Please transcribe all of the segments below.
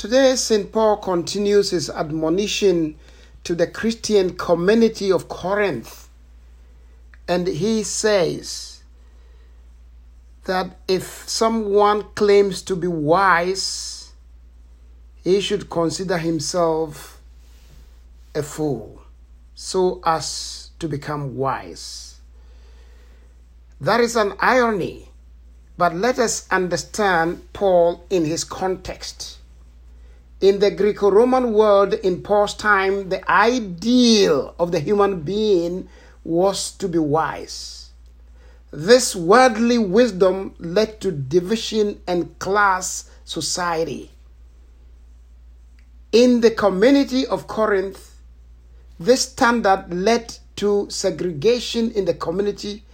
Today, St. Paul continues his admonition to the Christian community of Corinth. And he says that if someone claims to be wise, he should consider himself a fool so as to become wise. That is an irony, but let us understand Paul in his context. In the Greco Roman world in Paul's time, the ideal of the human being was to be wise. This worldly wisdom led to division and class society. In the community of Corinth, this standard led to segregation in the community,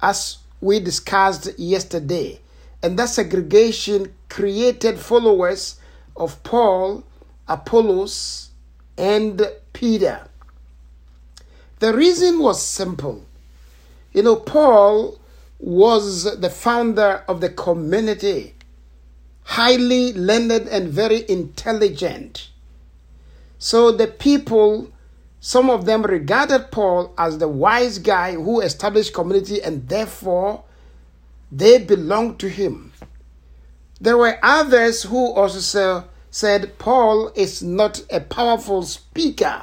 as we discussed yesterday. And that segregation created followers of Paul, Apollos, and Peter. The reason was simple. You know, Paul was the founder of the community, highly learned and very intelligent. So the people, some of them regarded Paul as the wise guy who established community and therefore they belonged to him. There were others who also said Paul is not a powerful speaker.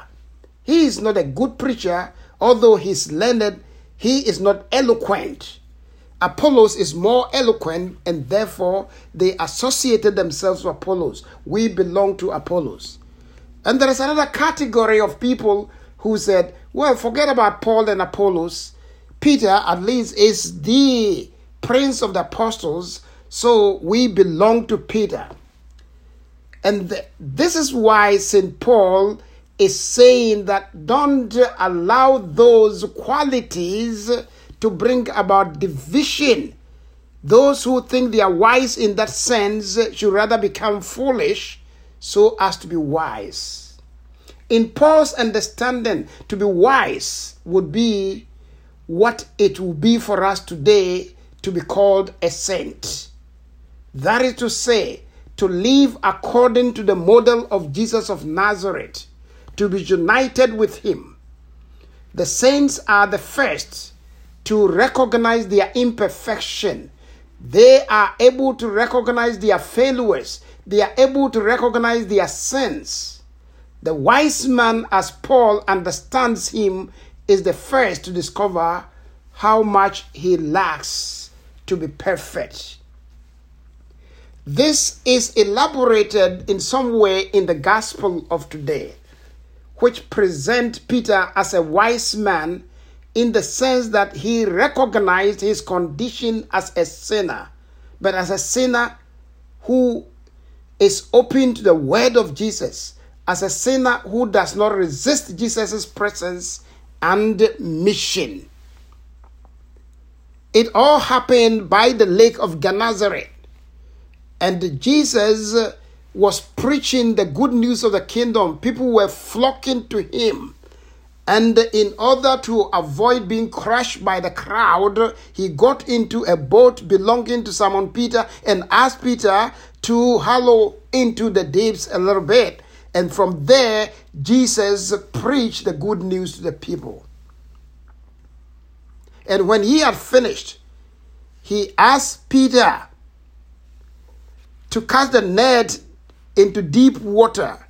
He is not a good preacher, although he's learned, he is not eloquent. Apollos is more eloquent, and therefore they associated themselves with Apollos. We belong to Apollos. And there is another category of people who said, well, forget about Paul and Apollos. Peter, at least, is the prince of the apostles, so we belong to Peter. And th- this is why St. Paul is saying that don't allow those qualities to bring about division. Those who think they are wise in that sense should rather become foolish so as to be wise. In Paul's understanding, to be wise would be what it will be for us today to be called a saint. That is to say, to live according to the model of Jesus of Nazareth, to be united with Him. The saints are the first to recognize their imperfection. They are able to recognize their failures. They are able to recognize their sins. The wise man, as Paul understands him, is the first to discover how much he lacks to be perfect. This is elaborated in some way in the gospel of today, which present Peter as a wise man in the sense that he recognized his condition as a sinner, but as a sinner who is open to the word of Jesus, as a sinner who does not resist Jesus' presence and mission. It all happened by the lake of Gennesaret and Jesus was preaching the good news of the kingdom. People were flocking to him. And in order to avoid being crushed by the crowd, he got into a boat belonging to Simon Peter and asked Peter to hallow into the deeps a little bit. And from there, Jesus preached the good news to the people. And when he had finished, he asked Peter, to cast the net into deep water.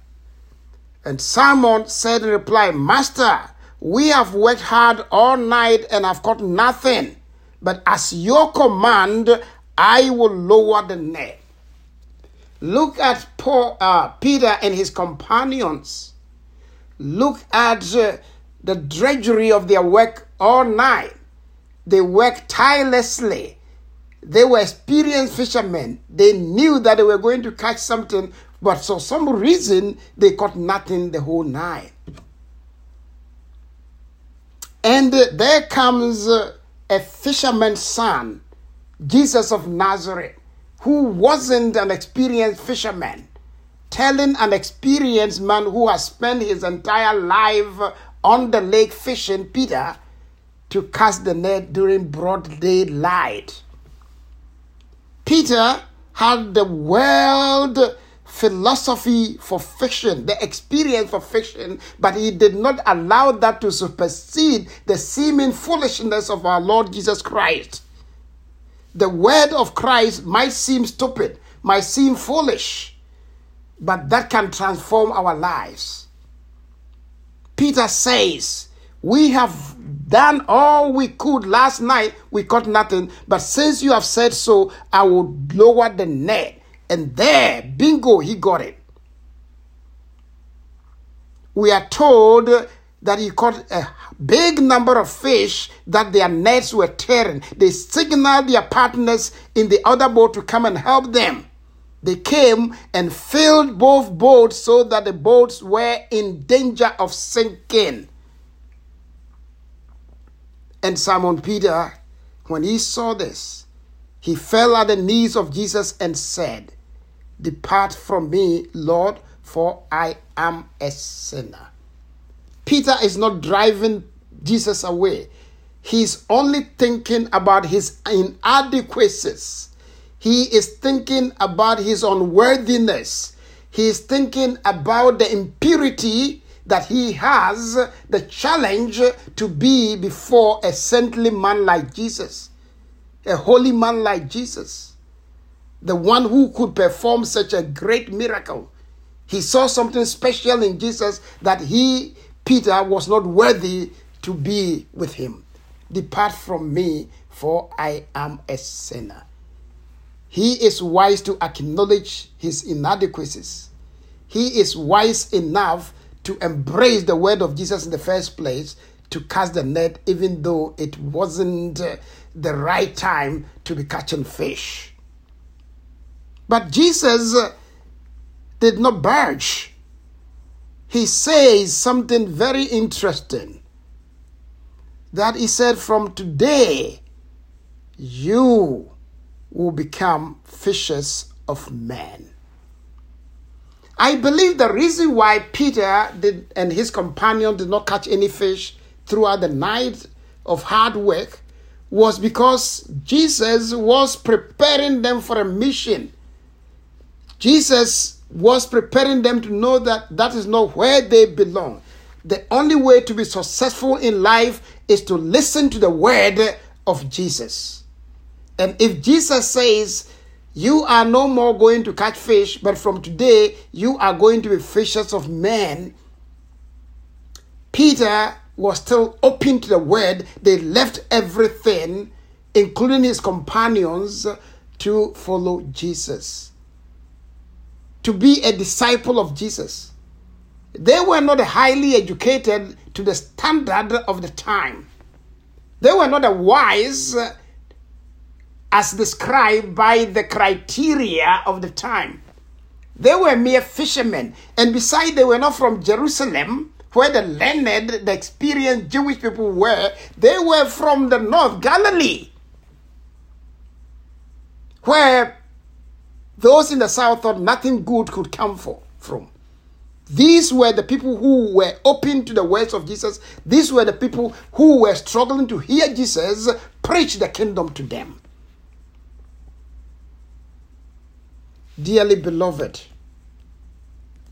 And Simon said in reply, Master, we have worked hard all night and have caught nothing. But as your command, I will lower the net. Look at Paul, uh, Peter and his companions. Look at uh, the drudgery of their work all night. They work tirelessly they were experienced fishermen. They knew that they were going to catch something, but for some reason, they caught nothing the whole night. And there comes a fisherman's son, Jesus of Nazareth, who wasn't an experienced fisherman, telling an experienced man who has spent his entire life on the lake fishing, Peter, to cast the net during broad daylight. Peter had the world philosophy for fiction, the experience for fiction, but he did not allow that to supersede the seeming foolishness of our Lord Jesus Christ. The word of Christ might seem stupid, might seem foolish, but that can transform our lives. Peter says, We have done all we could last night, we caught nothing, but since you have said so, I will lower the net and there, bingo, he got it. We are told that he caught a big number of fish that their nets were tearing. They signaled their partners in the other boat to come and help them. They came and filled both boats so that the boats were in danger of sinking. And Simon Peter, when he saw this, he fell at the knees of Jesus and said, Depart from me, Lord, for I am a sinner. Peter is not driving Jesus away. He's only thinking about his inadequacies. He is thinking about his unworthiness. He is thinking about the impurity that he has, the challenge to be before a saintly man like Jesus, a holy man like Jesus the one who could perform such a great miracle. He saw something special in Jesus that he, Peter, was not worthy to be with him. Depart from me, for I am a sinner. He is wise to acknowledge his inadequacies. He is wise enough to embrace the word of Jesus in the first place, to cast the net, even though it wasn't the right time to be catching fish. But Jesus uh, did not budge. He says something very interesting. That he said, From today, you will become fishers of men. I believe the reason why Peter did, and his companion did not catch any fish throughout the night of hard work was because Jesus was preparing them for a mission Jesus was preparing them to know that that is not where they belong. The only way to be successful in life is to listen to the word of Jesus. And if Jesus says, You are no more going to catch fish, but from today you are going to be fishers of men, Peter was still open to the word. They left everything, including his companions, to follow Jesus to be a disciple of Jesus. They were not highly educated to the standard of the time. They were not wise as described by the criteria of the time. They were mere fishermen. And besides, they were not from Jerusalem, where the learned, the experienced Jewish people were. They were from the north, Galilee, where those in the south thought nothing good could come for, from. These were the people who were open to the words of Jesus. These were the people who were struggling to hear Jesus preach the kingdom to them. Dearly beloved,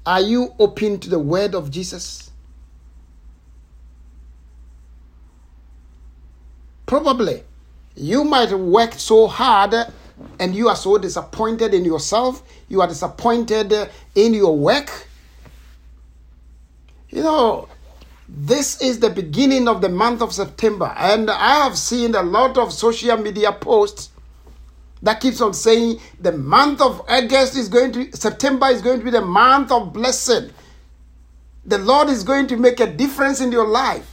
are you open to the word of Jesus? Probably. You might work so hard and you are so disappointed in yourself, you are disappointed in your work. You know, this is the beginning of the month of September, and I have seen a lot of social media posts that keeps on saying the month of August is going to September is going to be the month of blessing. The Lord is going to make a difference in your life.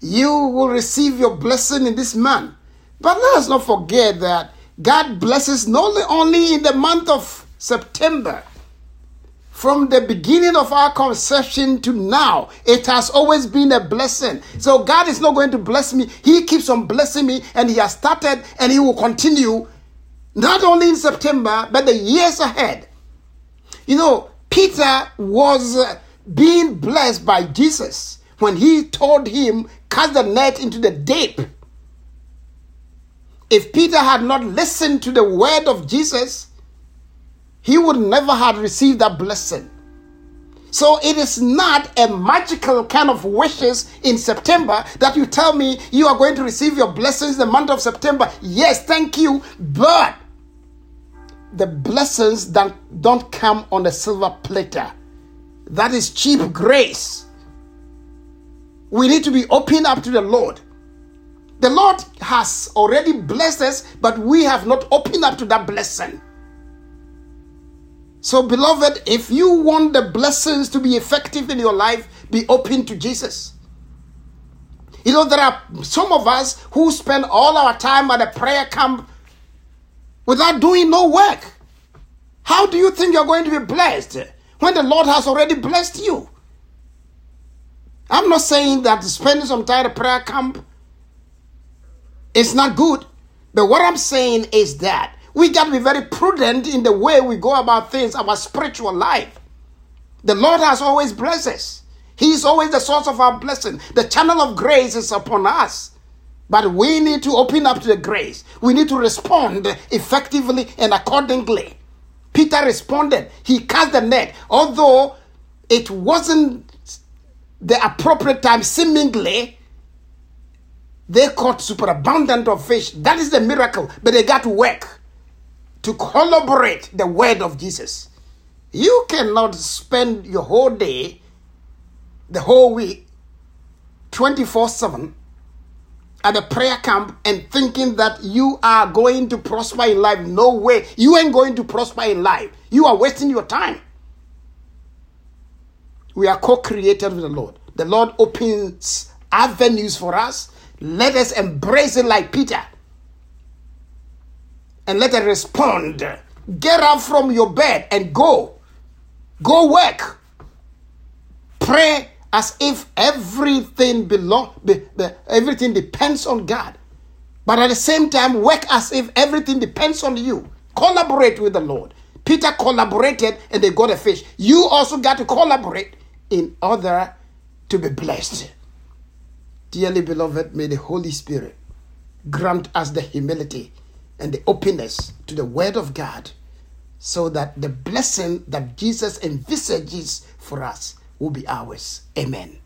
You will receive your blessing in this month. But let us not forget that God blesses not only in the month of September, from the beginning of our conception to now, it has always been a blessing. So God is not going to bless me. He keeps on blessing me, and He has started and He will continue not only in September, but the years ahead. You know, Peter was uh, being blessed by Jesus when he told him, Cast the net into the deep if Peter had not listened to the word of Jesus, he would never have received that blessing. So it is not a magical kind of wishes in September that you tell me you are going to receive your blessings the month of September. Yes, thank you, but the blessings that don't come on a silver platter. That is cheap grace. We need to be open up to the Lord. The Lord has already blessed us, but we have not opened up to that blessing. So, beloved, if you want the blessings to be effective in your life, be open to Jesus. You know, there are some of us who spend all our time at a prayer camp without doing no work. How do you think you're going to be blessed when the Lord has already blessed you? I'm not saying that spending some time at a prayer camp is not good, but what I'm saying is that we got to be very prudent in the way we go about things, our spiritual life. The Lord has always blessed us. He is always the source of our blessing. The channel of grace is upon us. But we need to open up to the grace. We need to respond effectively and accordingly. Peter responded. He cast the net. Although it wasn't the appropriate time, seemingly, they caught superabundant of fish. That is the miracle. But they got to work to collaborate the word of Jesus. You cannot spend your whole day, the whole week, 24 7 at a prayer camp and thinking that you are going to prosper in life. No way. You ain't going to prosper in life. You are wasting your time. We are co created with the Lord. The Lord opens avenues for us. Let us embrace it like Peter and let it respond. Get up from your bed and go. Go work. Pray as if everything belong, be, be, everything depends on God. But at the same time, work as if everything depends on you. Collaborate with the Lord. Peter collaborated and they got a fish. You also got to collaborate in order to be blessed. Dearly beloved, may the Holy Spirit grant us the humility and the openness to the Word of God so that the blessing that Jesus envisages for us will be ours. Amen.